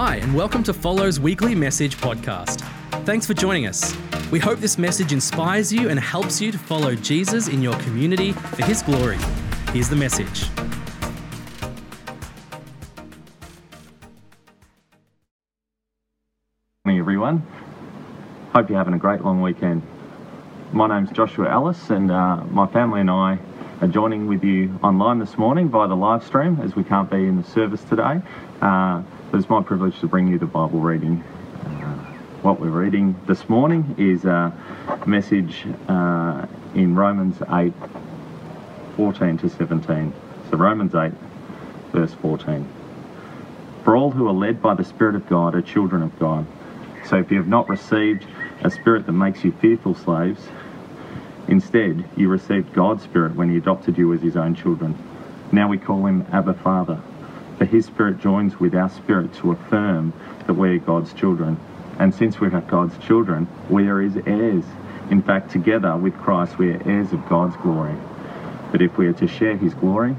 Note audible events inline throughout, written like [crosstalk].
Hi, and welcome to Follow's weekly message podcast. Thanks for joining us. We hope this message inspires you and helps you to follow Jesus in your community for his glory. Here's the message. Morning, everyone. Hope you're having a great long weekend. My name's Joshua Ellis, and uh, my family and I are joining with you online this morning via the live stream as we can't be in the service today. Uh, but it's my privilege to bring you the Bible reading. Uh, what we're reading this morning is a message uh, in Romans 8 14 to 17. So, Romans 8, verse 14. For all who are led by the Spirit of God are children of God. So if you have not received a spirit that makes you fearful slaves, instead you received God's Spirit when He adopted you as His own children. Now we call Him Abba Father. For His Spirit joins with our spirit to affirm that we are God's children. And since we are God's children, we are His heirs. In fact, together with Christ, we are heirs of God's glory. But if we are to share His glory,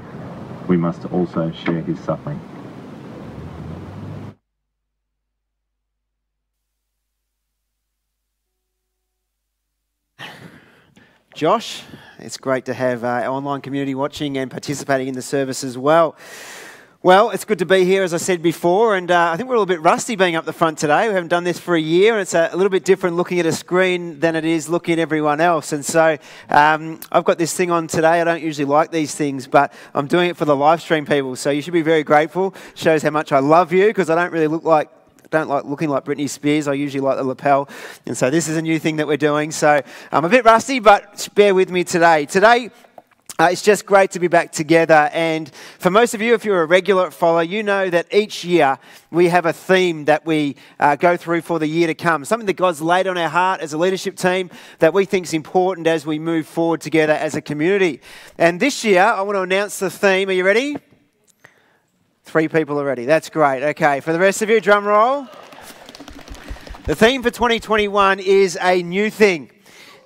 we must also share His suffering. Josh. It's great to have uh, our online community watching and participating in the service as well. Well, it's good to be here, as I said before, and uh, I think we're a little bit rusty being up the front today. We haven't done this for a year, and it's a, a little bit different looking at a screen than it is looking at everyone else. And so um, I've got this thing on today. I don't usually like these things, but I'm doing it for the live stream people, so you should be very grateful. Shows how much I love you because I don't really look like don't like looking like Britney Spears. I usually like the lapel. And so this is a new thing that we're doing. So I'm a bit rusty, but bear with me today. Today, uh, it's just great to be back together. And for most of you, if you're a regular follower, you know that each year we have a theme that we uh, go through for the year to come. Something that God's laid on our heart as a leadership team that we think is important as we move forward together as a community. And this year, I want to announce the theme. Are you ready? Three people already. That's great. Okay, for the rest of you, drum roll. The theme for 2021 is a new thing.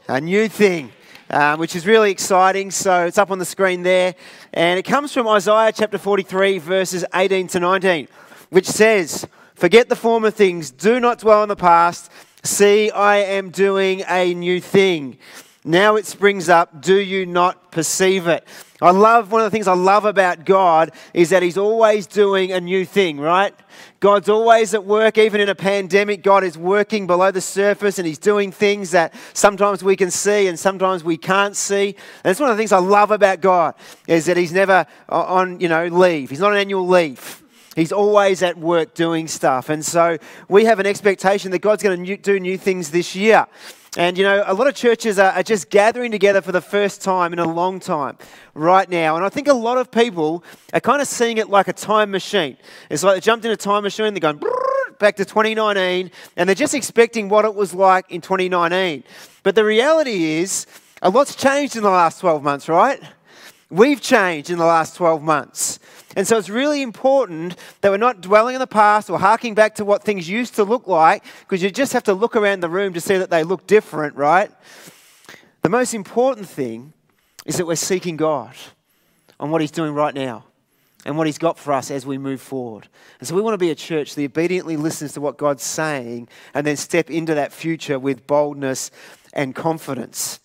A new thing. Um, which is really exciting. So it's up on the screen there. And it comes from Isaiah chapter 43, verses 18 to 19, which says, Forget the former things, do not dwell on the past. See, I am doing a new thing. Now it springs up. Do you not perceive it? I love one of the things I love about God is that He's always doing a new thing, right? God's always at work, even in a pandemic. God is working below the surface and He's doing things that sometimes we can see and sometimes we can't see. And that's one of the things I love about God is that He's never on, you know, leave. He's not on annual leave. He's always at work doing stuff. And so we have an expectation that God's going to do new things this year. And you know, a lot of churches are, just gathering together for the first time in a long time right now. And I think a lot of people are kind of seeing it like a time machine. It's like they jumped in a time machine, they're going back to 2019, and they're just expecting what it was like in 2019. But the reality is, a lot's changed in the last 12 months, right? We've changed in the last 12 months. And so it's really important that we're not dwelling in the past or harking back to what things used to look like, because you just have to look around the room to see that they look different, right? The most important thing is that we're seeking God on what He's doing right now and what He's got for us as we move forward. And so we want to be a church that obediently listens to what God's saying and then step into that future with boldness and confidence.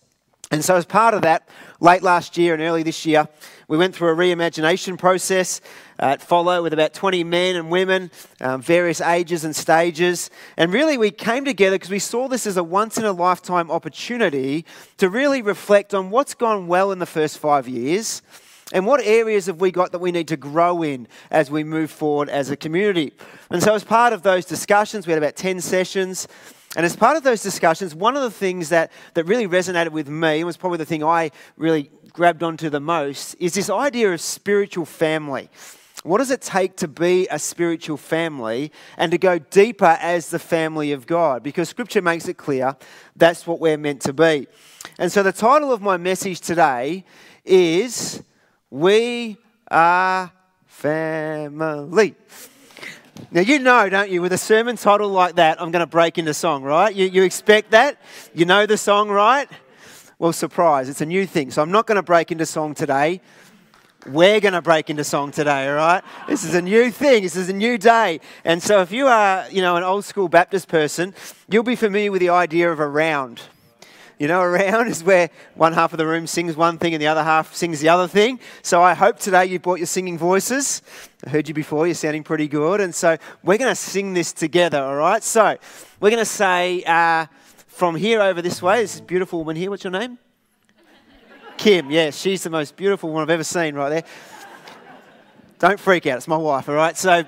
And so, as part of that, late last year and early this year, we went through a reimagination process at Follow with about 20 men and women, um, various ages and stages. And really, we came together because we saw this as a once in a lifetime opportunity to really reflect on what's gone well in the first five years and what areas have we got that we need to grow in as we move forward as a community. And so, as part of those discussions, we had about 10 sessions. And as part of those discussions, one of the things that, that really resonated with me, and was probably the thing I really grabbed onto the most, is this idea of spiritual family. What does it take to be a spiritual family and to go deeper as the family of God? Because scripture makes it clear that's what we're meant to be. And so the title of my message today is We Are Family. Now, you know, don't you, with a sermon title like that, I'm going to break into song, right? You, you expect that? You know the song, right? Well, surprise, it's a new thing. So I'm not going to break into song today. we're going to break into song today, all right? This is a new thing. This is a new day. And so if you are, you know, an old school Baptist person, you'll be familiar with the idea of a round. You know, [laughs] around is where one half of the room sings one thing and the other half sings the other thing. So I hope today you brought your singing voices. I heard you before, you're sounding pretty good. And so we're going to sing this together, all right? So we're going to say uh, from here over this way, this beautiful woman here, what's your name? Kim, yeah, she's the most beautiful one I've ever seen right there. Don't freak out, it's my wife, all right? So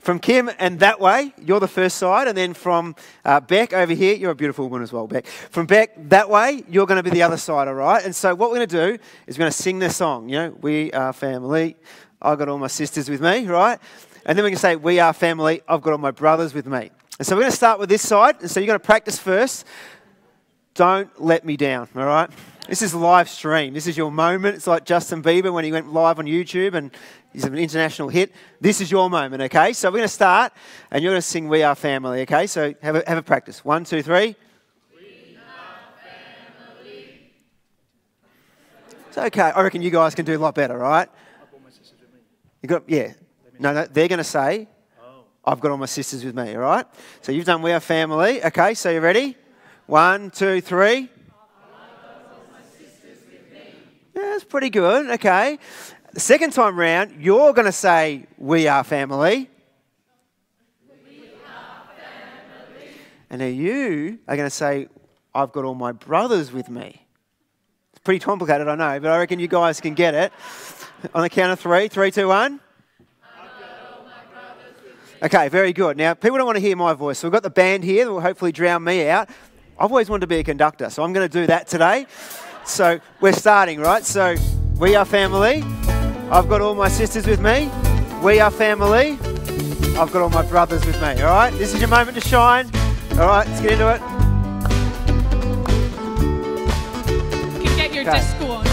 from Kim and that way, you're the first side, and then from uh, Beck over here, you're a beautiful woman as well, Beck. From Beck that way, you're going to be the other side, all right? And so what we're going to do is we're going to sing this song, you know, we are family. I've got all my sisters with me, right? And then we can say, we are family. I've got all my brothers with me. And so we're going to start with this side. And so you're going to practice first. Don't let me down, all right? This is live stream. This is your moment. It's like Justin Bieber when he went live on YouTube and he's an international hit. This is your moment, okay? So we're going to start and you're going to sing We Are Family, okay? So have a, have a practice. One, two, three. It's okay. I reckon you guys can do a lot better, right? You got yeah. No, no, they're going to say, oh. I've got all my sisters with me, all right? So you've done We Are Family. Okay, so you ready? One, two, three. Yeah, that's pretty good. Okay. The second time round, you're going to say, We are family. We are family. And then you are going to say, I've got all my brothers with me. It's pretty complicated, I know, but I reckon you guys can get it. On the count of three, three, two, one. Okay, very good. Now, people don't want to hear my voice, so we've got the band here that will hopefully drown me out. I've always wanted to be a conductor, so I'm going to do that today. So we're starting, right? So we are family. I've got all my sisters with me. We are family. I've got all my brothers with me, all right? This is your moment to shine. All right, let's get into it. You can get your Okay. disco on.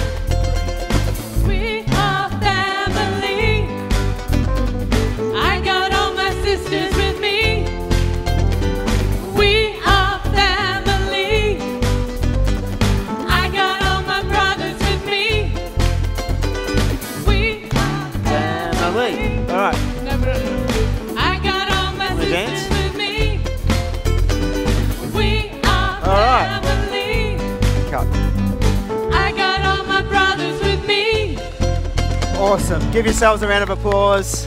Awesome. Give yourselves a round of applause.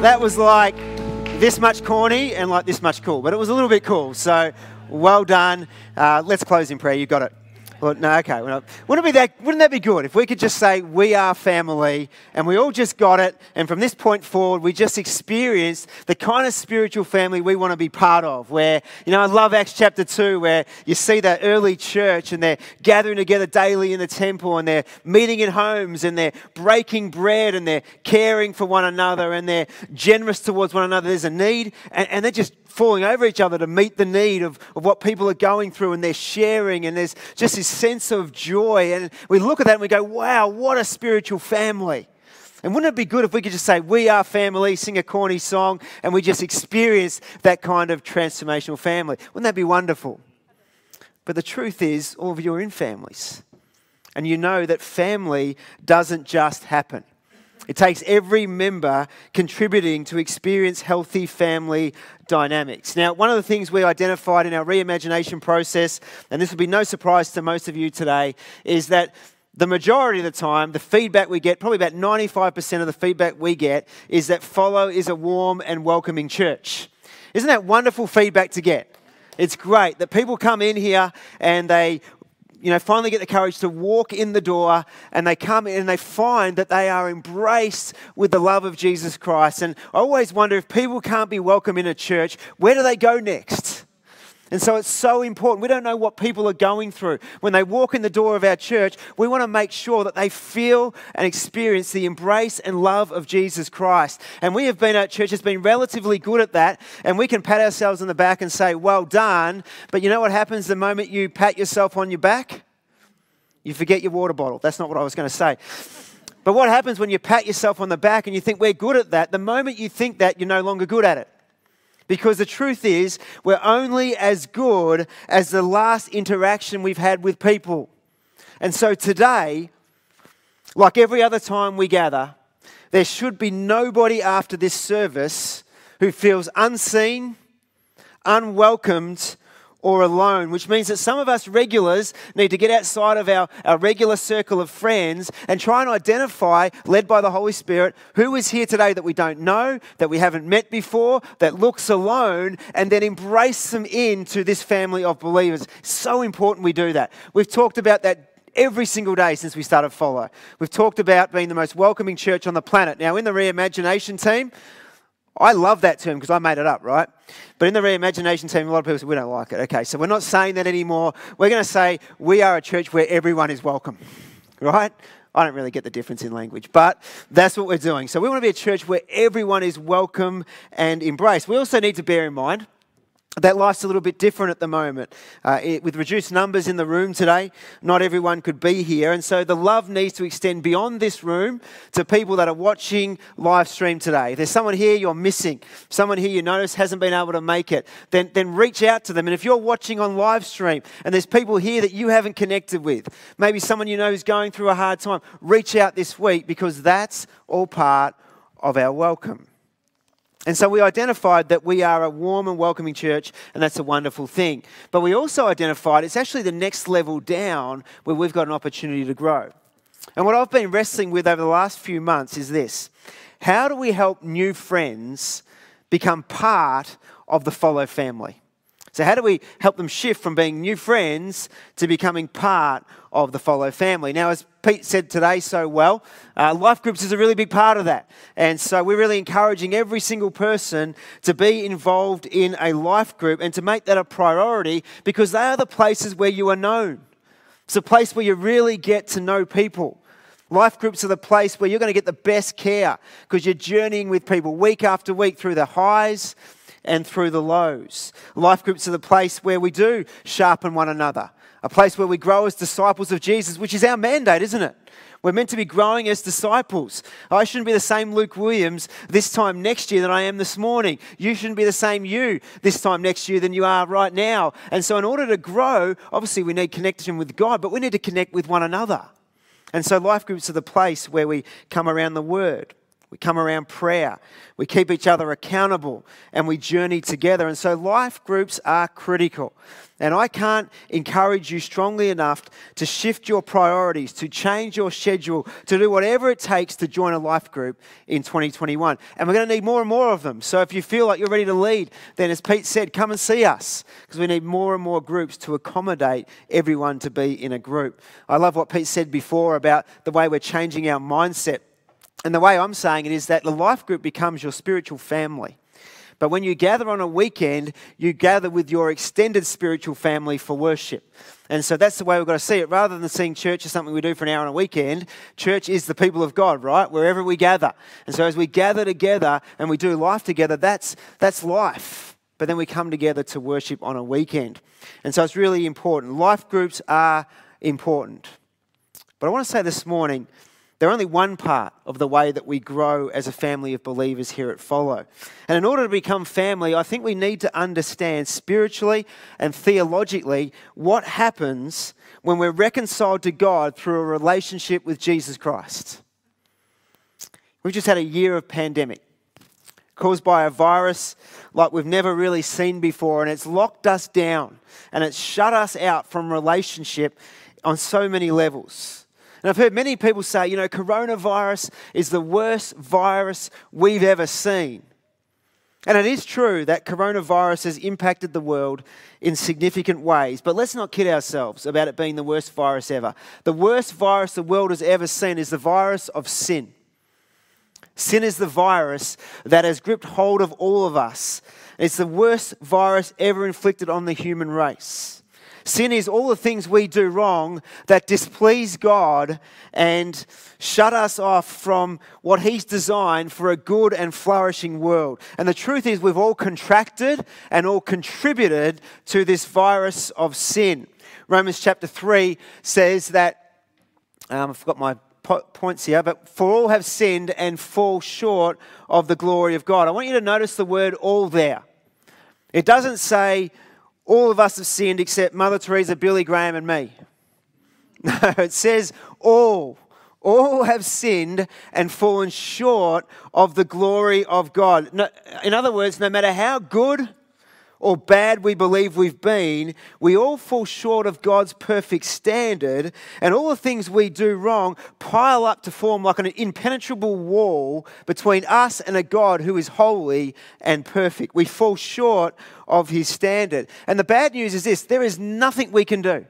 That was like this much corny and like this much cool, but it was a little bit cool. So well done. Uh, let's close in prayer. You got it. Well, no, okay. Wouldn't, be that, wouldn't that be good if we could just say we are family and we all just got it, and from this point forward, we just experience the kind of spiritual family we want to be part of? Where, you know, I love Acts chapter 2, where you see that early church and they're gathering together daily in the temple and they're meeting in homes and they're breaking bread and they're caring for one another and they're generous towards one another. There's a need, and, and they're just falling over each other to meet the need of, of what people are going through and they're sharing. And there's just this sense of joy. And we look at that and we go wow what a spiritual family. And wouldn't it be good if we could just say we are family sing a corny song and we just experience that kind of transformational family. Wouldn't that be wonderful? But the truth is all of you are in families. And you know that family doesn't just happen it takes every member contributing to experience healthy family dynamics. Now, one of the things we identified in our reimagination process, and this will be no surprise to most of you today, is that the majority of the time, the feedback we get, probably about 95% of the feedback we get, is that Follow is a warm and welcoming church. Isn't that wonderful feedback to get? It's great that people come in here and they you know, finally get the courage to walk in the door and they come in and they find that they are embraced with the love of Jesus Christ. And I always wonder if people can't be welcome in a church, where do they go next? And so it's so important. We don't know what people are going through. When they walk in the door of our church, we want to make sure that they feel and experience the embrace and love of Jesus Christ. And we have been at church has been relatively good at that. And we can pat ourselves on the back and say, well done. But you know what happens the moment you pat yourself on your back? You forget your water bottle. That's not what I was going to say. But what happens when you pat yourself on the back and you think we're good at that? The moment you think that, you're no longer good at it. Because the truth is, we're only as good as the last interaction we've had with people. And so today, like every other time we gather, there should be nobody after this service who feels unseen, unwelcomed, or alone, which means that some of us regulars need to get outside of our, our regular circle of friends and try and identify, led by the Holy Spirit, who is here today that we don't know, that we haven't met before, that looks alone, and then embrace them into this family of believers. So important we do that. We've talked about that every single day since we started Follow. We've talked about being the most welcoming church on the planet. Now, in the reimagination team, I love that term because I made it up, right? But in the reimagination team, a lot of people say, we don't like it. Okay, so we're not saying that anymore. We're going to say we are a church where everyone is welcome, right? I don't really get the difference in language, but that's what we're doing. So we want to be a church where everyone is welcome and embraced. We also need to bear in mind that life's a little bit different at the moment. Uh, it, with reduced numbers in the room today, not everyone could be here. And so the love needs to extend beyond this room to people that are watching live stream today. If there's someone here you're missing, someone here you notice hasn't been able to make it, then, then reach out to them. And if you're watching on live stream and there's people here that you haven't connected with, maybe someone you know who's going through a hard time, reach out this week because that's all part of our welcome. And so we identified that we are a warm and welcoming church, and that's a wonderful thing. But we also identified it's actually the next level down where we've got an opportunity to grow. And what I've been wrestling with over the last few months is this How do we help new friends become part of the Follow family? So, how do we help them shift from being new friends to becoming part of the Follow family? Now, as Pete said today so well, uh, life groups is a really big part of that. And so, we're really encouraging every single person to be involved in a life group and to make that a priority because they are the places where you are known. It's a place where you really get to know people. Life groups are the place where you're going to get the best care because you're journeying with people week after week through the highs and through the lows. Life groups are the place where we do sharpen one another, a place where we grow as disciples of Jesus, which is our mandate, isn't it? We're meant to be growing as disciples. I shouldn't be the same Luke Williams this time next year than I am this morning. You shouldn't be the same you this time next year than you are right now. And so, in order to grow, obviously we need connection with God, but we need to connect with one another. And so, life groups are the place where we come around the Word. We come around prayer. We keep each other accountable and we journey together. And so life groups are critical. And I can't encourage you strongly enough to shift your priorities, to change your schedule, to do whatever it takes to join a life group in 2021. And we're going to need more and more of them. So if you feel like you're ready to lead, then as Pete said, come and see us because we need more and more groups to accommodate everyone to be in a group. I love what Pete said before about the way we're changing our mindset and the way I'm saying it is that the life group becomes your spiritual family. But when you gather on a weekend, you gather with your extended spiritual family for worship. And so that's the way we've got to see it. Rather than seeing church as something we do for an hour on a weekend, church is the people of God, right? Wherever we gather. And so as we gather together and we do life together, that's, that's life. But then we come together to worship on a weekend. And so it's really important. Life groups are important. But I want to say this morning, they're only one part of the way that we grow as a family of believers here at Follow. And in order to become family, I think we need to understand spiritually and theologically what happens when we're reconciled to God through a relationship with Jesus Christ. We've just had a year of pandemic caused by a virus like we've never really seen before, and it's locked us down and it's shut us out from relationship on so many levels. And I've heard many people say, you know, coronavirus is the worst virus we've ever seen. And it is true that coronavirus has impacted the world in significant ways, but let's not kid ourselves about it being the worst virus ever. The worst virus the world has ever seen is the virus of sin. Sin is the virus that has gripped hold of all of us. It's the worst virus ever inflicted on the human race. Sin is all the things we do wrong that displease God and shut us off from what He's designed for a good and flourishing world. And the truth is, we've all contracted and all contributed to this virus of sin. Romans chapter 3 says that, um, I forgot my points here, but for all have sinned and fall short of the glory of God. I want you to notice the word all there. It doesn't say all of us have sinned except Mother Teresa, Billy Graham, and me. [laughs] No, it says all. All have sinned and fallen short of the glory of God. No, in other words, no matter how good or bad we believe we've been, we all fall short of God's perfect standard, and all the things we do wrong pile up to form like an impenetrable wall between us and a God who is holy and perfect. We fall short of his standard. And the bad news is this there is nothing we can do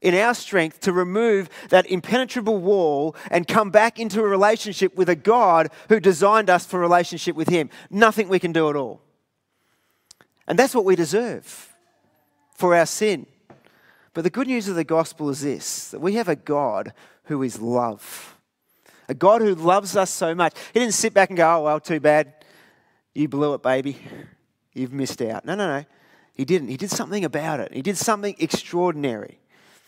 in our strength to remove that impenetrable wall and come back into a relationship with a God who designed us for relationship with him. Nothing we can do at all. And that's what we deserve for our sin. But the good news of the gospel is this that we have a God who is love. A God who loves us so much. He didn't sit back and go, oh, well, too bad. You blew it, baby. You've missed out. No, no, no. He didn't. He did something about it. He did something extraordinary.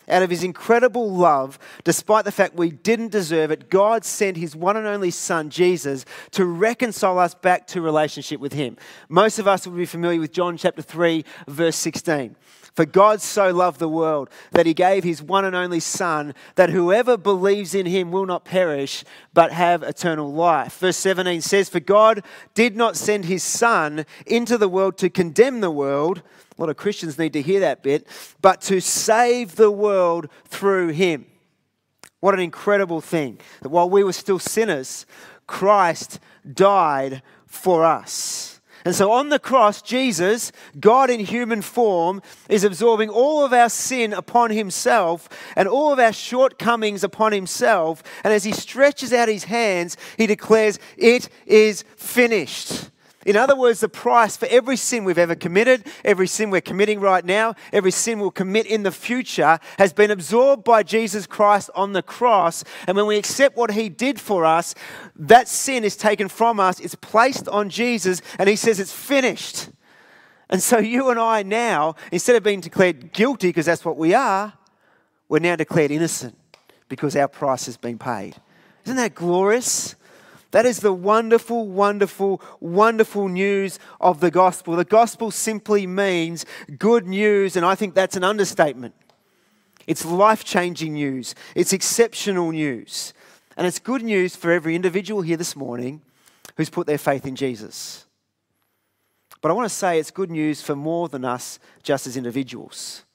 Out of his incredible love, despite the fact we didn't deserve it, God sent his one and only Son, Jesus, to reconcile us back to relationship with him. Most of us will be familiar with John chapter 3, verse 16. For God so loved the world that he gave his one and only Son, that whoever believes in him will not perish, but have eternal life. Verse 17 says, For God did not send his Son into the world to condemn the world. A lot of Christians need to hear that bit, but to save the world through him. What an incredible thing that while we were still sinners, Christ died for us. And so on the cross, Jesus, God in human form, is absorbing all of our sin upon himself and all of our shortcomings upon himself. And as he stretches out his hands, he declares, It is finished. In other words, the price for every sin we've ever committed, every sin we're committing right now, every sin we'll commit in the future has been absorbed by Jesus Christ on the cross. And when we accept what he did for us, that sin is taken from us, it's placed on Jesus, and he says it's finished. And so you and I now, instead of being declared guilty, because that's what we are, we're now declared innocent because our price has been paid. Isn't that glorious? That is the wonderful, wonderful, wonderful news of the gospel. The gospel simply means good news, and I think that's an understatement. It's life changing news, it's exceptional news. And it's good news for every individual here this morning who's put their faith in Jesus. But I want to say it's good news for more than us just as individuals.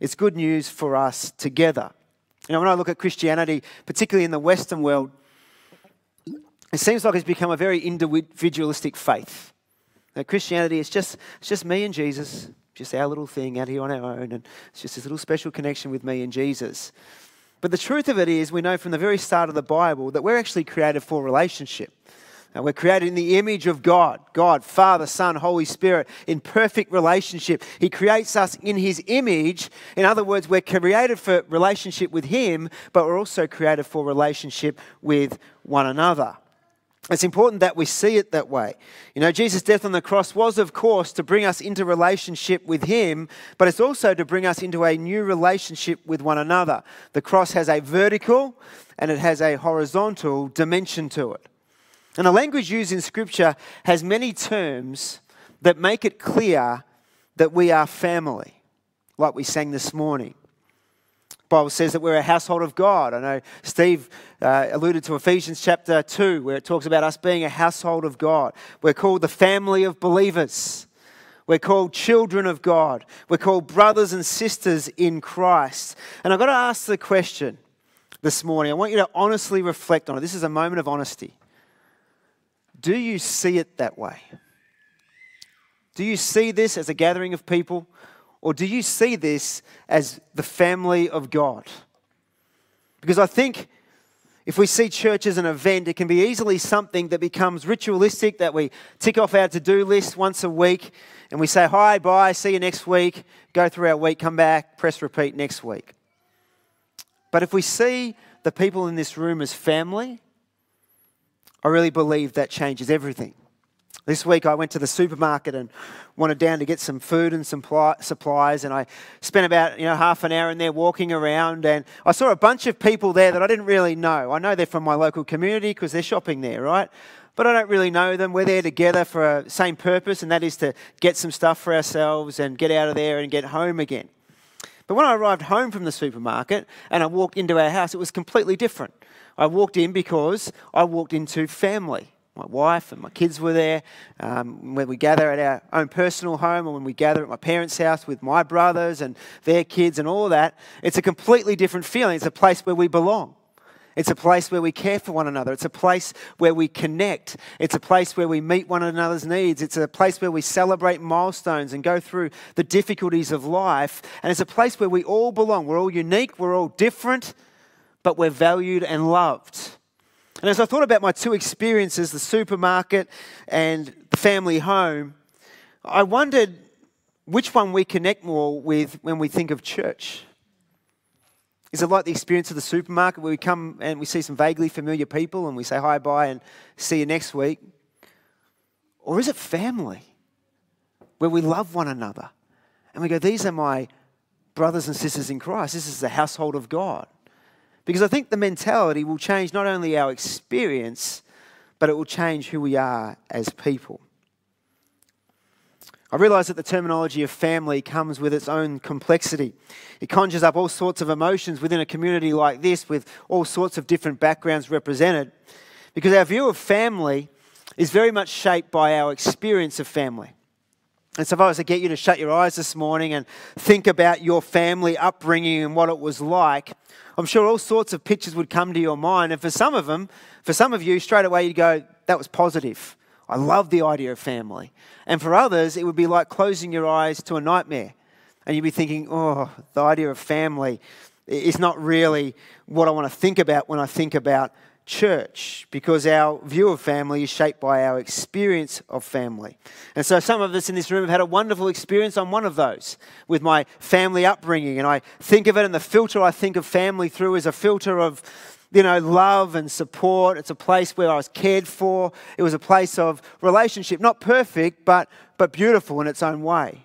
It's good news for us together. You know, when I look at Christianity, particularly in the Western world, it seems like it's become a very individualistic faith. Christianity is just, it's just me and Jesus, just our little thing out here on our own, and it's just this little special connection with me and Jesus. But the truth of it is, we know from the very start of the Bible that we're actually created for relationship. We're created in the image of God, God, Father, Son, Holy Spirit, in perfect relationship. He creates us in His image. In other words, we're created for relationship with Him, but we're also created for relationship with one another. It's important that we see it that way. You know, Jesus' death on the cross was, of course, to bring us into relationship with Him, but it's also to bring us into a new relationship with one another. The cross has a vertical and it has a horizontal dimension to it. And the language used in Scripture has many terms that make it clear that we are family, like we sang this morning. Bible says that we're a household of God. I know Steve uh, alluded to Ephesians chapter 2, where it talks about us being a household of God. We're called the family of believers. We're called children of God. We're called brothers and sisters in Christ. And I've got to ask the question this morning. I want you to honestly reflect on it. This is a moment of honesty. Do you see it that way? Do you see this as a gathering of people or do you see this as the family of God? Because I think if we see church as an event, it can be easily something that becomes ritualistic, that we tick off our to do list once a week and we say, hi, bye, see you next week, go through our week, come back, press repeat next week. But if we see the people in this room as family, I really believe that changes everything. This week I went to the supermarket and wanted down to get some food and some supplies, and I spent about you know half an hour in there walking around, and I saw a bunch of people there that I didn't really know. I know they're from my local community because they're shopping there, right? But I don't really know them. We're there together for a same purpose, and that is to get some stuff for ourselves and get out of there and get home again. But when I arrived home from the supermarket and I walked into our house, it was completely different. I walked in because I walked into family. My wife and my kids were there. Um, when we gather at our own personal home, or when we gather at my parents' house with my brothers and their kids and all that, it's a completely different feeling. It's a place where we belong. It's a place where we care for one another. It's a place where we connect. It's a place where we meet one another's needs. It's a place where we celebrate milestones and go through the difficulties of life. And it's a place where we all belong. We're all unique, we're all different, but we're valued and loved. And as I thought about my two experiences, the supermarket and the family home, I wondered which one we connect more with when we think of church. Is it like the experience of the supermarket where we come and we see some vaguely familiar people and we say hi, bye, and see you next week? Or is it family where we love one another and we go, These are my brothers and sisters in Christ. This is the household of God. Because I think the mentality will change not only our experience, but it will change who we are as people. I realise that the terminology of family comes with its own complexity. It conjures up all sorts of emotions within a community like this with all sorts of different backgrounds represented. Because our view of family is very much shaped by our experience of family. And so, if I was to get you to shut your eyes this morning and think about your family upbringing and what it was like, I'm sure all sorts of pictures would come to your mind. And for some of them, for some of you, straight away you'd go, that was positive. I love the idea of family. And for others, it would be like closing your eyes to a nightmare. And you'd be thinking, oh, the idea of family is not really what I want to think about when I think about church, because our view of family is shaped by our experience of family. And so some of us in this room have had a wonderful experience on one of those with my family upbringing. And I think of it, and the filter I think of family through is a filter of you know, love and support. It's a place where I was cared for. It was a place of relationship, not perfect, but, but beautiful in its own way.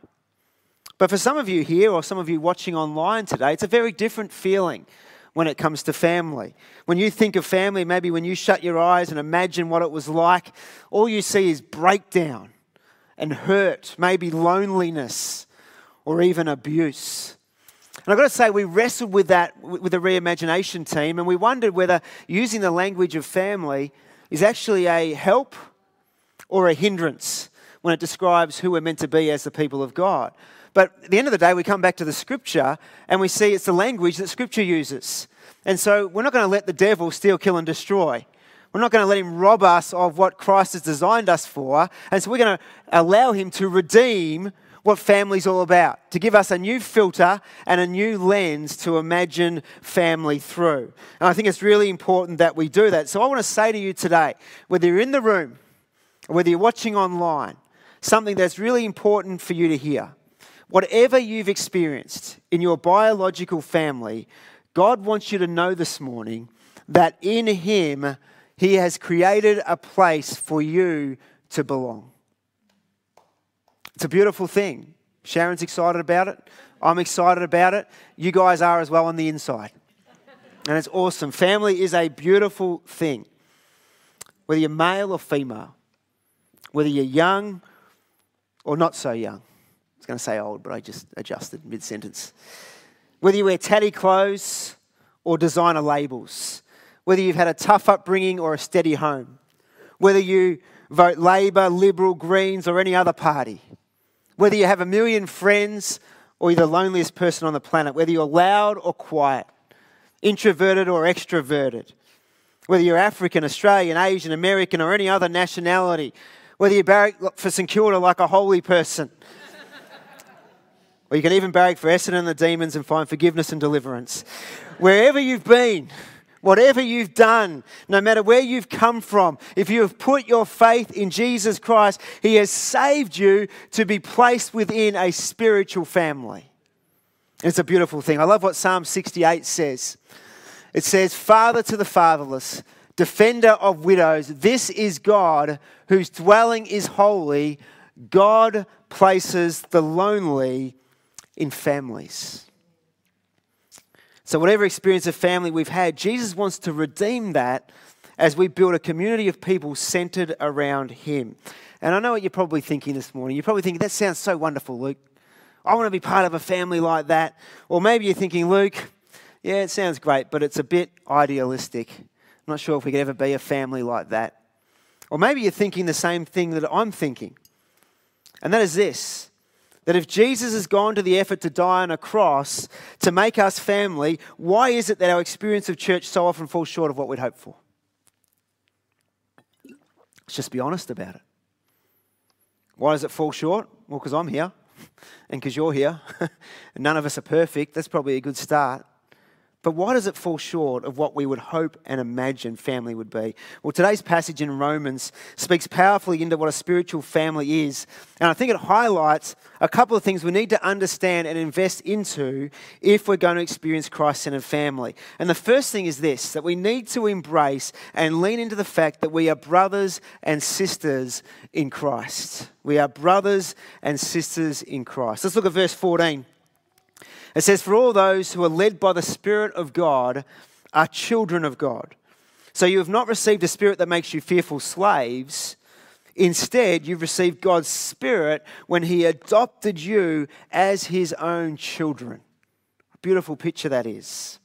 But for some of you here, or some of you watching online today, it's a very different feeling when it comes to family. When you think of family, maybe when you shut your eyes and imagine what it was like, all you see is breakdown and hurt, maybe loneliness or even abuse. And I've got to say, we wrestled with that with the reimagination team, and we wondered whether using the language of family is actually a help or a hindrance when it describes who we're meant to be as the people of God. But at the end of the day, we come back to the scripture and we see it's the language that scripture uses. And so we're not going to let the devil steal, kill, and destroy. We're not going to let him rob us of what Christ has designed us for. And so we're going to allow him to redeem what family's all about, to give us a new filter and a new lens to imagine family through. And I think it's really important that we do that. So I want to say to you today, whether you're in the room or whether you're watching online, something that's really important for you to hear. Whatever you've experienced in your biological family, God wants you to know this morning that in Him, He has created a place for you to belong. It's a beautiful thing. Sharon's excited about it. I'm excited about it. You guys are as well on the inside. And it's awesome. Family is a beautiful thing. Whether you're male or female, whether you're young or not so young. Was going to say old, but I just adjusted mid sentence. Whether you wear tatty clothes or designer labels, whether you've had a tough upbringing or a steady home, whether you vote Labor, Liberal, Greens, or any other party, whether you have a million friends or you're the loneliest person on the planet, whether you're loud or quiet, introverted or extroverted, whether you're African, Australian, Asian, American, or any other nationality, whether you barrack for St Kilda like a holy person, or you can even barrack for Essendon and the demons and find forgiveness and deliverance. Wherever you've been, Whatever you've done, no matter where you've come from, if you have put your faith in Jesus Christ, He has saved you to be placed within a spiritual family. It's a beautiful thing. I love what Psalm 68 says. It says, Father to the fatherless, defender of widows, this is God whose dwelling is holy. God places the lonely in families. So, whatever experience of family we've had, Jesus wants to redeem that as we build a community of people centered around Him. And I know what you're probably thinking this morning. You're probably thinking, that sounds so wonderful, Luke. I want to be part of a family like that. Or maybe you're thinking, Luke, yeah, it sounds great, but it's a bit idealistic. I'm not sure if we could ever be a family like that. Or maybe you're thinking the same thing that I'm thinking. And that is this that if Jesus has gone to the effort to die on a cross to make us family, why is it that our experience of church so often falls short of what we'd hope for? Let's just be honest about it. Why does it fall short? Well, because I'm here [laughs] and because you're here. [laughs] none of us are perfect. That's probably a good start. But why does it fall short of what we would hope and imagine family would be? Well, today's passage in Romans speaks powerfully into what a spiritual family is. And I think it highlights a couple of things we need to understand and invest into if we're going to experience Christ centered family. And the first thing is this that we need to embrace and lean into the fact that we are brothers and sisters in Christ. We are brothers and sisters in Christ. Let's look at verse 14. It says, For all those who are led by the Spirit of God are children of God. So you have not received a spirit that makes you fearful slaves. Instead, you've received God's Spirit when He adopted you as His own children. A beautiful picture that is.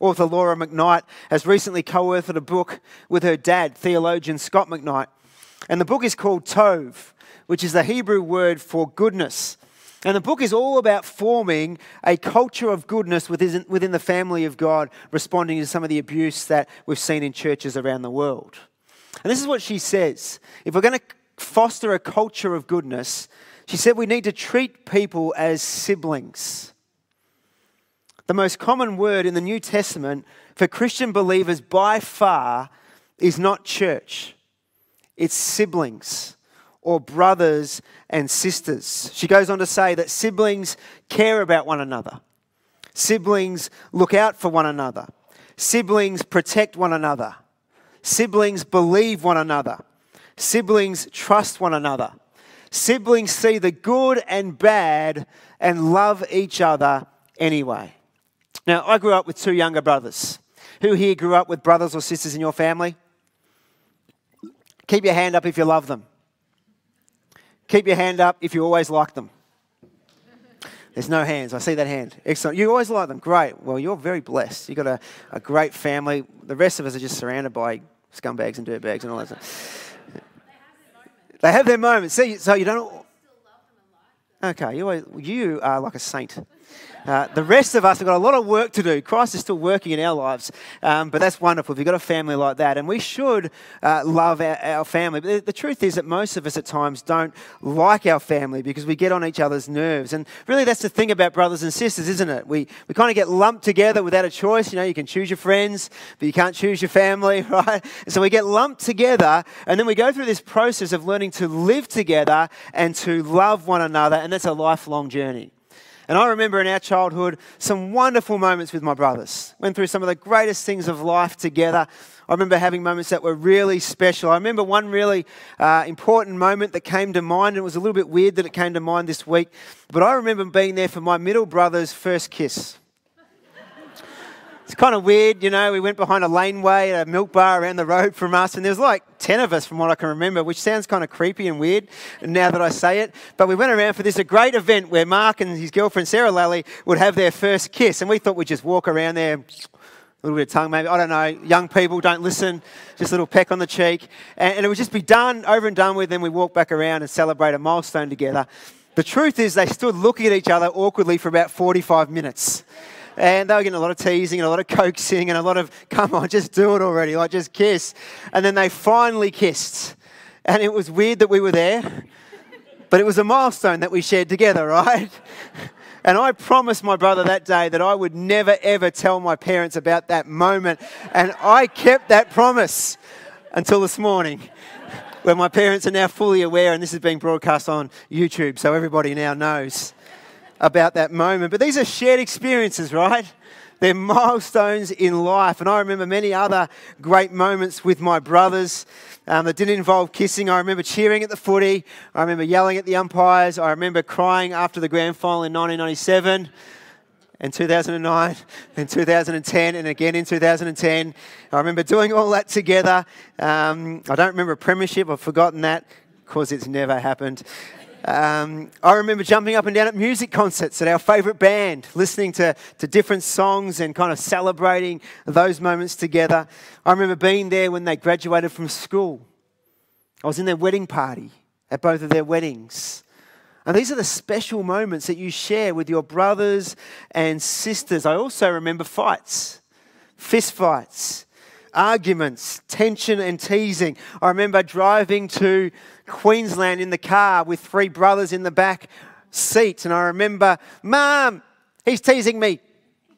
Author Laura McKnight has recently co authored a book with her dad, theologian Scot McKnight. And the book is called Tov, which is the Hebrew word for goodness. And the book is all about forming a culture of goodness within, within the family of God, responding to some of the abuse that we've seen in churches around the world. And this is what she says if we're going to foster a culture of goodness, she said we need to treat people as siblings. The most common word in the New Testament for Christian believers by far is not church, it's siblings or brothers and sisters. She goes on to say that siblings care about one another, siblings look out for one another, siblings protect one another, siblings believe one another, siblings trust one another, siblings see the good and bad and love each other anyway. Now, I grew up with two younger brothers. Who here grew up with brothers or sisters in your family? Keep your hand up if you love them. Keep your hand up if you always like them. There's no hands. I see that hand. Excellent. You always like them. Great. Well, you're very blessed. You've got a, a great family. The rest of us are just surrounded by scumbags and dirtbags and all that stuff. They have their moments. See, so you don't. Okay, you, always, you are like a saint. Uh, the rest of us have got a lot of work to do. Christ is still working in our lives, um, but that's wonderful if you've got a family like that. And we should uh, love our, our family. But the, the, truth is that most of us at times don't like our family because we get on each other's nerves. And really, that's the thing about brothers and sisters, isn't it? We, we kind of get lumped together without a choice. You know, you can choose your friends, but you can't choose your family, [laughs] right? And so we get lumped together, and then we go through this process of learning to live together and to love one another, and that's a lifelong journey. And I remember in our childhood some wonderful moments with my brothers. Went through some of the greatest things of life together. I remember having moments that were really special. I remember one really uh, important moment that came to mind, and it was a little bit weird that it came to mind this week. But I remember being there for my middle brother's first kiss. It's kind of weird, you know. We went behind a laneway at a milk bar around the road from us, and there was like 10 of us from what I can remember, which sounds kind of creepy and weird now that I say it. But we went around for this a great event where Mark and his girlfriend Sarah Lally would have their first kiss, and we thought we'd just walk around there, a little bit of tongue maybe, I don't know. Young people don't listen, just a little peck on the cheek. And, and it would just be done, over and done with, then we walk back around and celebrate a milestone together. The truth is, they stood looking at each other awkwardly for about 45 minutes. And they were getting a lot of teasing and a lot of coaxing and a lot of, come on, just do it already, like just kiss. And then they finally kissed. And it was weird that we were there, but it was a milestone that we shared together, right? And I promised my brother that day that I would never ever tell my parents about that moment. And I kept that promise until this morning, where my parents are now fully aware, and this is being broadcast on YouTube, so everybody now knows about that moment. But these are shared experiences, right? They're milestones in life. And I remember many other great moments with my brothers um, that didn't involve kissing. I remember cheering at the footy. I remember yelling at the umpires. I remember crying after the grand final in 1997 and 2009 and 2010 and again in 2010. I remember doing all that together. Um, I don't remember a premiership. I've forgotten that because it's never happened. Um, I remember jumping up and down at music concerts at our favourite band, listening to, to different songs and kind of celebrating those moments together. I remember being there when they graduated from school. I was in their wedding party at both of their weddings. And these are the special moments that you share with your brothers and sisters. I also remember fights, fist fights, arguments, tension, and teasing. I remember driving to Queensland in the car with three brothers in the back seat, and I remember, Mum, he's teasing me.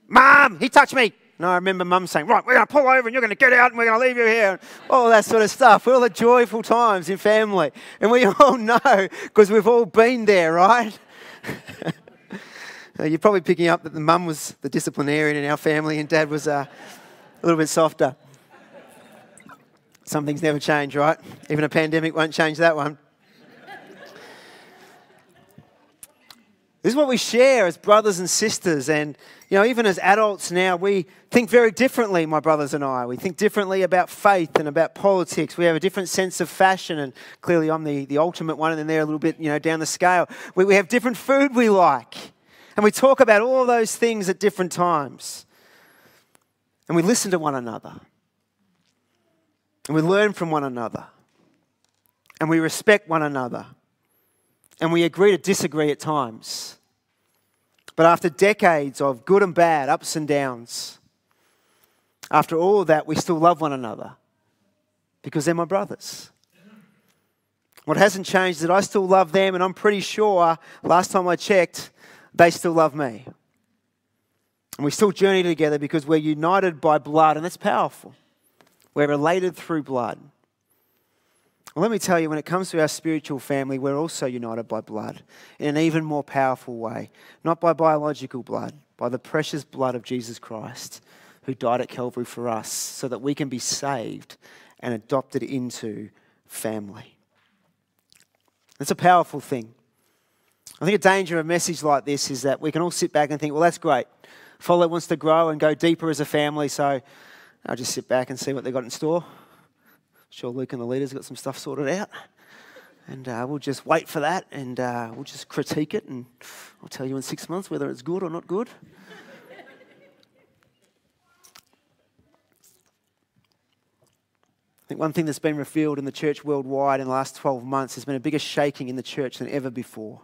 Mum, he touched me. And I remember Mum saying, Right, we're going to pull over and you're going to get out and we're going to leave you here. All that sort of stuff. All the joyful times in family. And we [laughs] all know because we've all been there, right? [laughs] You're probably picking up that the mum was the disciplinarian in our family and dad was uh, a little bit softer. Some things never change, right? Even a pandemic won't change that one. This is what we share as brothers and sisters. And, you know, even as adults now, we think very differently, my brothers and I. We think differently about faith and about politics. We have a different sense of fashion. And clearly, I'm the, the ultimate one, and then they're a little bit, you know, down the scale. We, we have different food we like. And we talk about all those things at different times. And we listen to one another. And we learn from one another. And we respect one another and we agree to disagree at times. But after decades of good and bad, ups and downs, after all of that, we still love one another because they're my brothers. What hasn't changed is that I still love them, and I'm pretty sure last time I checked, they still love me. And we still journey together because we're united by blood, and that's powerful. We're related through blood. Well, let me tell you, when it comes to our spiritual family, we're also united by blood in an even more powerful way. Not by biological blood, by the precious blood of Jesus Christ, who died at Calvary for us, so that we can be saved and adopted into family. That's a powerful thing. I think a danger of a message like this is that we can all sit back and think, well, that's great. Follow wants to grow and go deeper as a family, so I'll just sit back and see what they've got in store sure Luke and the leaders got some stuff sorted out. And uh, we'll just wait for that and uh, we'll just critique it and I'll tell you in six months whether it's good or not good. I think one thing that's been revealed in the church worldwide in the last 12 months has been a bigger shaking in the church than ever before.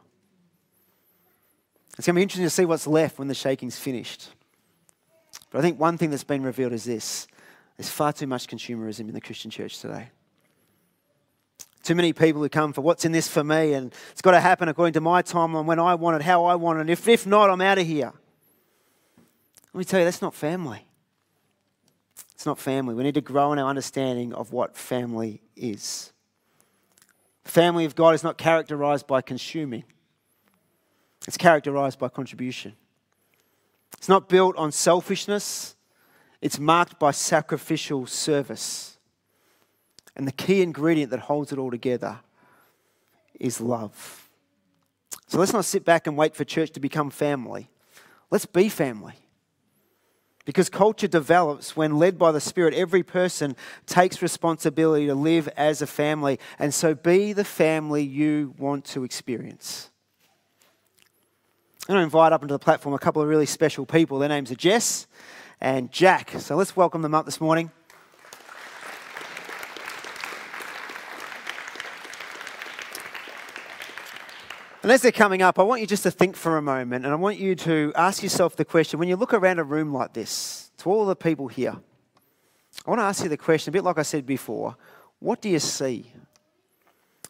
It's going to be interesting to see what's left when the shaking's finished. But I think one thing that's been revealed is this there's far too much consumerism in the Christian church today. Too many people who come for what's in this for me and it's got to happen according to my timeline, when I want it, how I want it. If, if not, I'm out of here. Let me tell you, that's not family. It's not family. We need to grow in our understanding of what family is. Family of God is not characterized by consuming, it's characterized by contribution. It's not built on selfishness, it's marked by sacrificial service. And the key ingredient that holds it all together is love. So let's not sit back and wait for church to become family. Let's be family. Because culture develops when led by the Spirit. Every person takes responsibility to live as a family. And so be the family you want to experience. I'm going to invite up onto the platform a couple of really special people. Their names are Jess and Jack. So let's welcome them up this morning. And as they're coming up, I want you just to think for a moment and I want you to ask yourself the question when you look around a room like this, to all the people here, I want to ask you the question, a bit like I said before what do you see?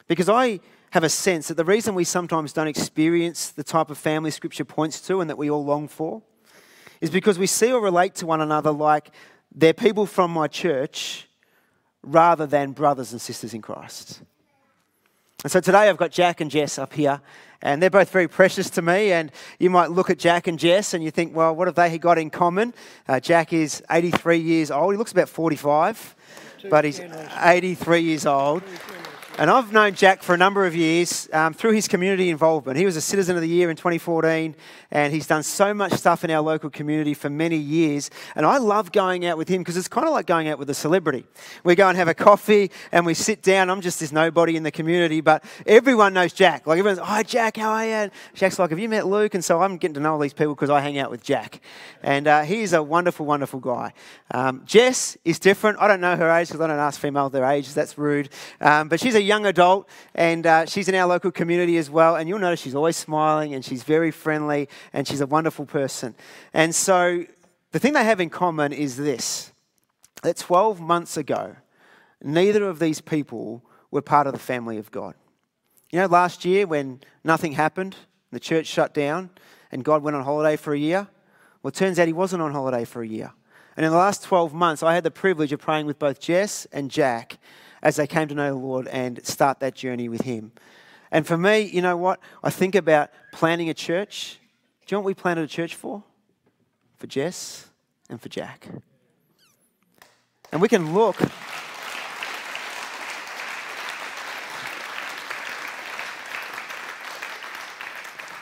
Because I have a sense that the reason we sometimes don't experience the type of family Scripture points to and that we all long for is because we see or relate to one another like they're people from my church rather than brothers and sisters in Christ. And so today I've got Jack and Jess up here, and they're both very precious to me. And you might look at Jack and Jess and you think, well, what have they got in common? Uh, Jack is 83 years old. He looks about 45, but he's 83 years old. And I've known Jack for a number of years um, through his community involvement. He was a Citizen of the Year in 2014, and he's done so much stuff in our local community for many years. And I love going out with him because it's kind of like going out with a celebrity. We go and have a coffee, and we sit down. I'm just this nobody in the community, but everyone knows Jack. Like everyone's, "Hi, Jack, how are you?" And Jack's like, "Have you met Luke?" And so I'm getting to know all these people because I hang out with Jack, and uh, he's a wonderful, wonderful guy. Um, Jess is different. I don't know her age because I don't ask female their age. That's rude. Um, but she's a young adult, and uh, she's in our local community as well. And you'll notice she's always smiling, and she's very friendly, and she's a wonderful person. And so the thing they have in common is this: that 12 months ago, neither of these people were part of the family of God. You know, last year when nothing happened, the church shut down, and God went on holiday for a year. Well, it turns out he wasn't on holiday for a year. And in the last 12 months, I had the privilege of praying with both Jess and Jack as they came to know the Lord and start that journey with Him. And for me, you know what? I think about planting a church. Do you know what we planted a church for? For Jess and for Jack. And we can look.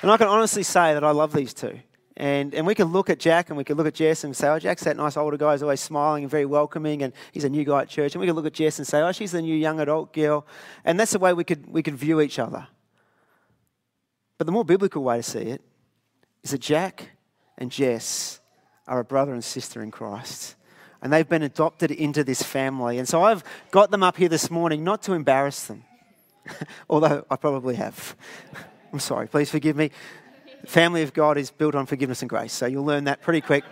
And I can honestly say that I love these two. And, and we can look at Jack and we can look at Jess and say, oh, Jack's that nice older guy who's always smiling and very welcoming, and he's a new guy at church. And we can look at Jess and say, oh, she's the new young adult girl. And that's the way we could, we could view each other. But the more biblical way to see it is that Jack and Jess are a brother and sister in Christ. And they've been adopted into this family. And so I've got them up here this morning not to embarrass them, [laughs] although I probably have. [laughs] I'm sorry, please forgive me. Family of God is built on forgiveness and grace, so you'll learn that pretty quick.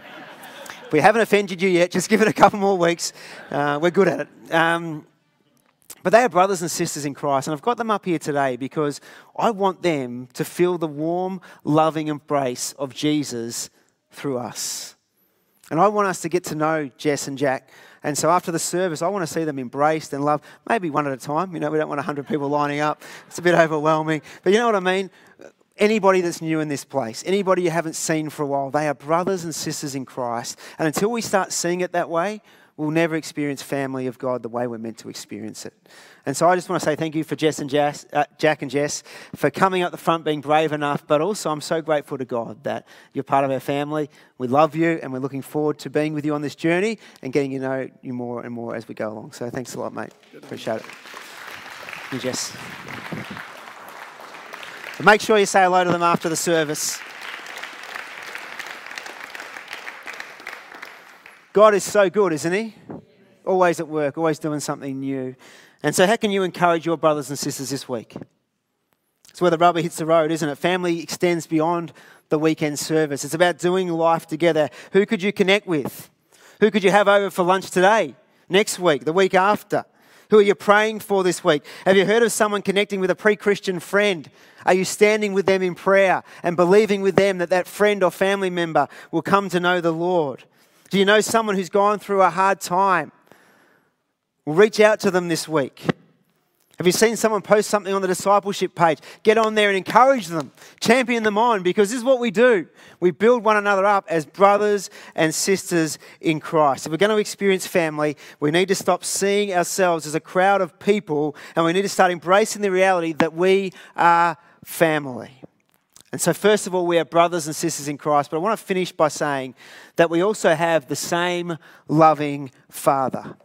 we haven't offended you yet, just [laughs] give it a couple more weeks. Uh, we're good at it. Um, but they are brothers and sisters in Christ, and I've got them up here today because I want them to feel the warm, loving embrace of Jesus through us. And I want us to get to know Jess and Jack. And so after the service, I want to see them embraced and loved, maybe one at a time. You know, we don't want 100 people lining up, it's a bit overwhelming. But you know what I mean? Anybody that's new in this place, anybody you haven't seen for a while, they are brothers and sisters in Christ. And until we start seeing it that way, we'll never experience family of God the way we're meant to experience it. And so I just want to say thank you for Jess and Jess, uh, Jack and Jess for coming up the front, being brave enough. But also, I'm so grateful to God that you're part of our family. We love you, and we're looking forward to being with you on this journey and getting to know you more and more as we go along. So thanks a lot, mate. Appreciate it. You, Jess. And make sure you say hello to them after the service. God is so good, isn't He? Always at work, always doing something new. And so, how can you encourage your brothers and sisters this week? It's where the rubber hits the road, isn't it? Family extends beyond the weekend service. It's about doing life together. Who could you connect with? Who could you have over for lunch today, next week, the week after? Who are you praying for this week? Have you heard of someone connecting with a pre Christian friend? Are you standing with them in prayer and believing with them that that friend or family member will come to know the Lord? Do you know someone who's gone through a hard time? Well, reach out to them this week. Have you seen someone post something on the discipleship page? Get on there and encourage them, champion them on, because this is what we do. We build one another up as brothers and sisters in Christ. If we're going to experience family, we need to stop seeing ourselves as a crowd of people and we need to start embracing the reality that we are family. And so, first of all, we are brothers and sisters in Christ, but I want to finish by saying that we also have the same loving Father.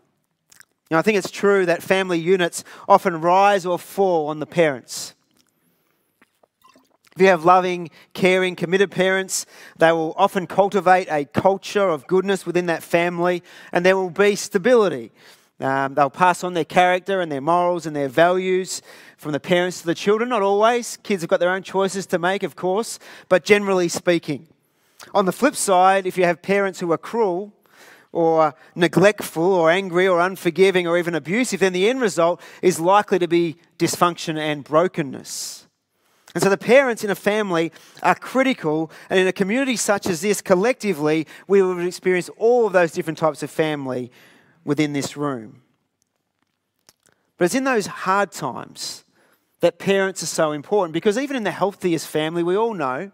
You know, I think it's true that family units often rise or fall on the parents. If you have loving, caring, committed parents, they will often cultivate a culture of goodness within that family, and there will be stability. Um, they'll pass on their character and their morals and their values from the parents to the children. Not always. Kids have got their own choices to make, of course, but generally speaking. On the flip side, if you have parents who are cruel, or neglectful or angry or unforgiving or even abusive, then the end result is likely to be dysfunction and brokenness. And so the parents in a family are critical, and in a community such as this, collectively, we will experience all of those different types of family within this room. But it's in those hard times that parents are so important because even in the healthiest family, we all know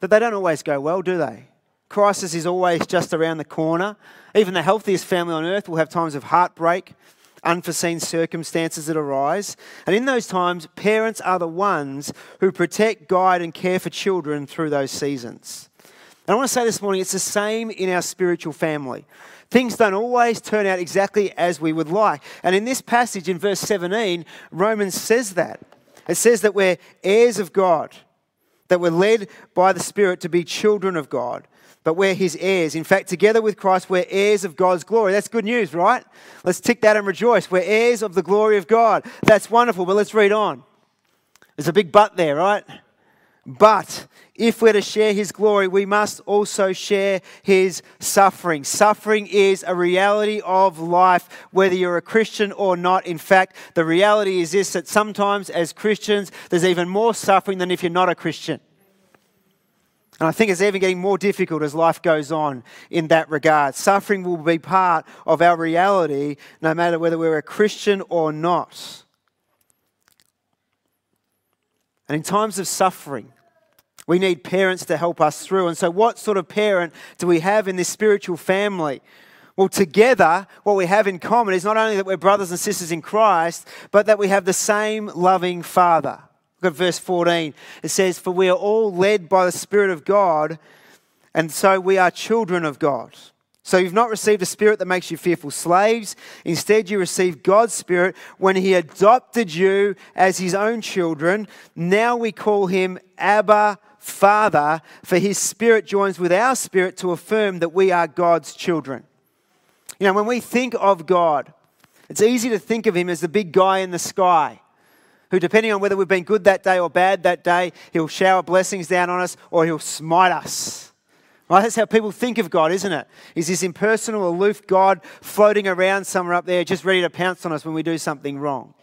that they don't always go well, do they? Crisis is always just around the corner. Even the healthiest family on earth will have times of heartbreak unforeseen circumstances that arise. And in those times, parents are the ones who protect, guide, and care for children through those seasons. And I want to say this morning, it's the same in our spiritual family. Things don't always turn out exactly as we would like. And in this passage in verse 17, Romans says that. It says that we're heirs of God, that we're led by the Spirit to be children of God but we're his heirs. In fact, together with Christ, we're heirs of God's glory. That's good news, right? Let's tick that and rejoice. We're heirs of the glory of God. That's wonderful, but let's read on. There's a big but there, right? But if we're to share his glory, we must also share his suffering. Suffering is a reality of life, whether you're a Christian or not. In fact, the reality is this that sometimes as Christians, there's even more suffering than if you're not a Christian. And I think it's even getting more difficult as life goes on in that regard. Suffering will be part of our reality no matter whether we're a Christian or not. And in times of suffering, we need parents to help us through. And so, what sort of parent do we have in this spiritual family? Well, together, what we have in common is not only that we're brothers and sisters in Christ, but that we have the same loving Father. Look at verse 14. It says, For we are all led by the Spirit of God, and so we are children of God. So you've not received a spirit that makes you fearful slaves. Instead, you received God's spirit when He adopted you as His own children. Now we call Him Abba Father, for His spirit joins with our spirit to affirm that we are God's children. You know, when we think of God, it's easy to think of Him as the big guy in the sky who, depending on whether we've been good that day or bad that day, he'll shower blessings down on us or he'll smite us. Right? That's how people think of God, isn't it? Is this impersonal, aloof God floating around somewhere up there, just ready to pounce on us when we do something wrong?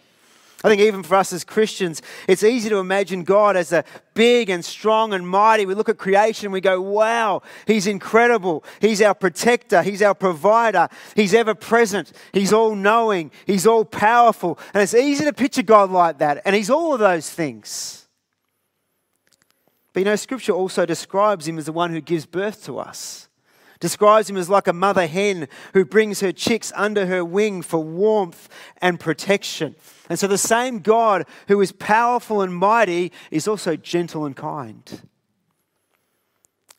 I think even for us as Christians, it's easy to imagine God as a big and strong and mighty. We look at creation and we go, wow, He's incredible. He's our protector. He's our provider. He's ever present. He's all knowing. He's all powerful. And it's easy to picture God like that. And He's all of those things. But you know, Scripture also describes Him as the one who gives birth to us describes him as like a mother hen who brings her chicks under her wing for warmth and protection. And so the same God who is powerful and mighty is also gentle and kind.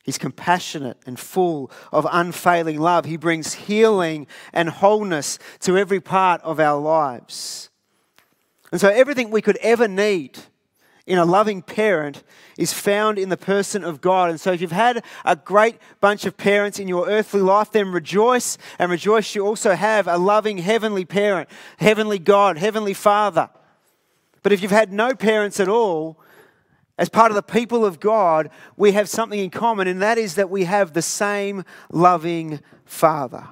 He's compassionate and full of unfailing love. He brings healing and wholeness to every part of our lives. And so, everything we could ever need in a loving parent is found in the person of God. And so, if you've had a great bunch of parents in your earthly life, then rejoice and rejoice you also have a loving heavenly parent, heavenly God, heavenly Father. But if you've had no parents at all, as part of the people of God, we have something in common, and that is that we have the same loving Father.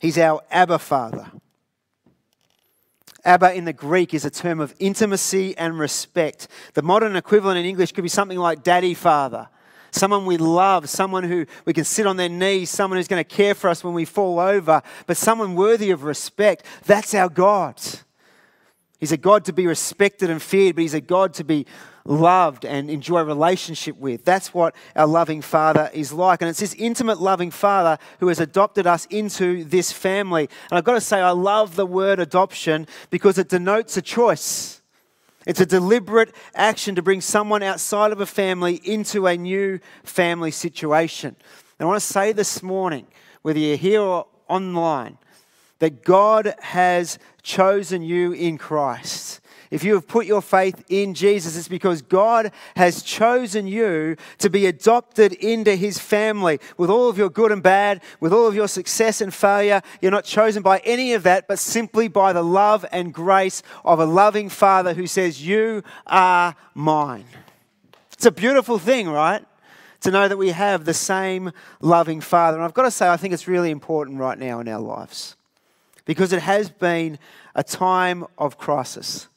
He's our Abba Father. Abba in the Greek is a term of intimacy and respect. The modern equivalent in English could be something like daddy father. Someone we love, someone who we can sit on their knees, someone who's going to care for us when we fall over, but someone worthy of respect. That's our God. He's a God to be respected and feared, but He's a God to be loved and enjoy a relationship with. That's what our loving Father is like. And it's this intimate, loving Father who has adopted us into this family. And I've got to say, I love the word adoption because it denotes a choice. It's a deliberate action to bring someone outside of a family into a new family situation. And I want to say this morning, whether you're here or online, that God has chosen you in Christ. If you have put your faith in Jesus, it's because God has chosen you to be adopted into his family with all of your good and bad, with all of your success and failure. You're not chosen by any of that, but simply by the love and grace of a loving Father who says, You are mine. It's a beautiful thing, right? To know that we have the same loving Father. And I've got to say, I think it's really important right now in our lives because it has been a time of crisis.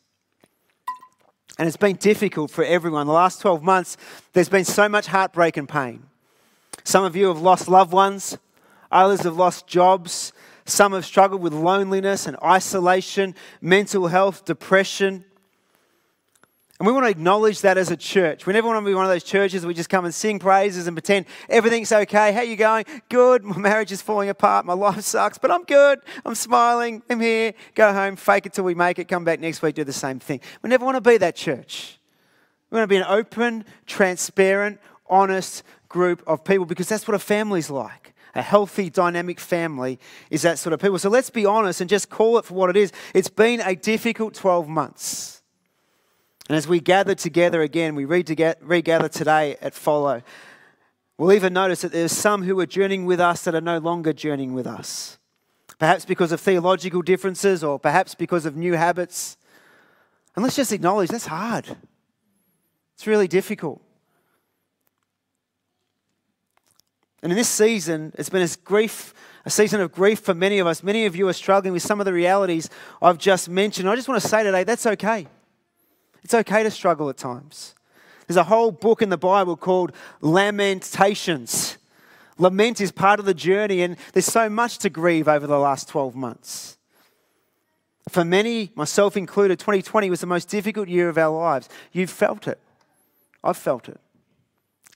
And it's been difficult for everyone. The last 12 months, there's been so much heartbreak and pain. Some of you have lost loved ones, others have lost jobs, some have struggled with loneliness and isolation, mental health, depression. And we want to acknowledge that as a church. We never want to be one of those churches where we just come and sing praises and pretend everything's okay. How you going? Good. My marriage is falling apart. My life sucks, but I'm good. I'm smiling. I'm here. Go home, fake it till we make it. Come back next week, do the same thing. We never want to be that church. We want to be an open, transparent, honest group of people because that's what a family's like. A healthy, dynamic family is that sort of people. So let's be honest and just call it for what it is. It's been a difficult 12 months. And as we gather together again, we regather today at Follow, we'll even notice that there's some who are journeying with us that are no longer journeying with us. Perhaps because of theological differences or perhaps because of new habits. And let's just acknowledge that's hard. It's really difficult. And in this season, it's been a grief, a season of grief for many of us. Many of you are struggling with some of the realities I've just mentioned. I just want to say today that's okay. It's okay to struggle at times. There's a whole book in the Bible called Lamentations. Lament is part of the journey, and there's so much to grieve over the last 12 months. For many, myself included, 2020 was the most difficult year of our lives. You've felt it. I've felt it.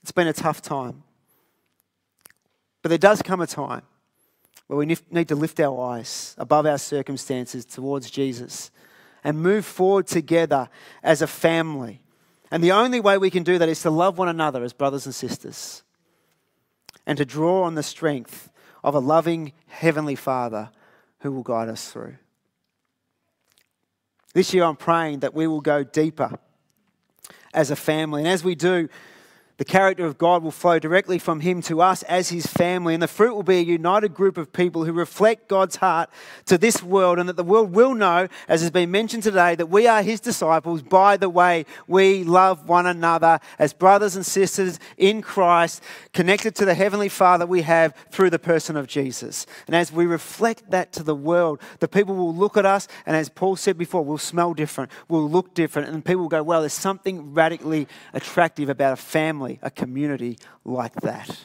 It's been a tough time. But there does come a time where we need to lift our eyes above our circumstances towards Jesus and move forward together as a family. And the only way we can do that is to love one another as brothers and sisters and to draw on the strength of a loving Heavenly Father who will guide us through. This year, I'm praying that we will go deeper as a family. And as we do, the character of God will flow directly from Him to us as His family, and the fruit will be a united group of people who reflect God's heart to this world, and that the world will know, as has been mentioned today, that we are His disciples by the way we love one another as brothers and sisters in Christ, connected to the Heavenly Father we have through the person of Jesus. And as we reflect that to the world, the people will look at us, and as Paul said before, we'll smell different, we'll look different, and people will go, Well, there's something radically attractive about a family family, a community like that.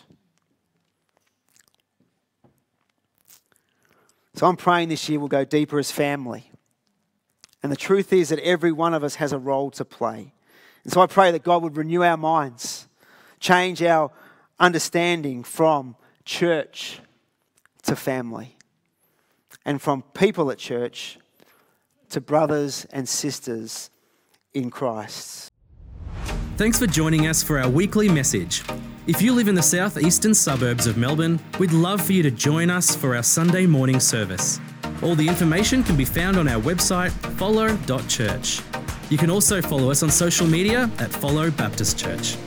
So I'm praying this year we'll go deeper as family. And the truth is that every one of us has a role to play. And so I pray that God would renew our minds, change our understanding from church to family, and from people at church to brothers and sisters in Christ. Thanks for joining us for our weekly message. If you live in the southeastern suburbs of Melbourne, we'd love for you to join us for our Sunday morning service. All the information can be found on our website, follow.church. You can also follow us on social media at Follow Baptist Church.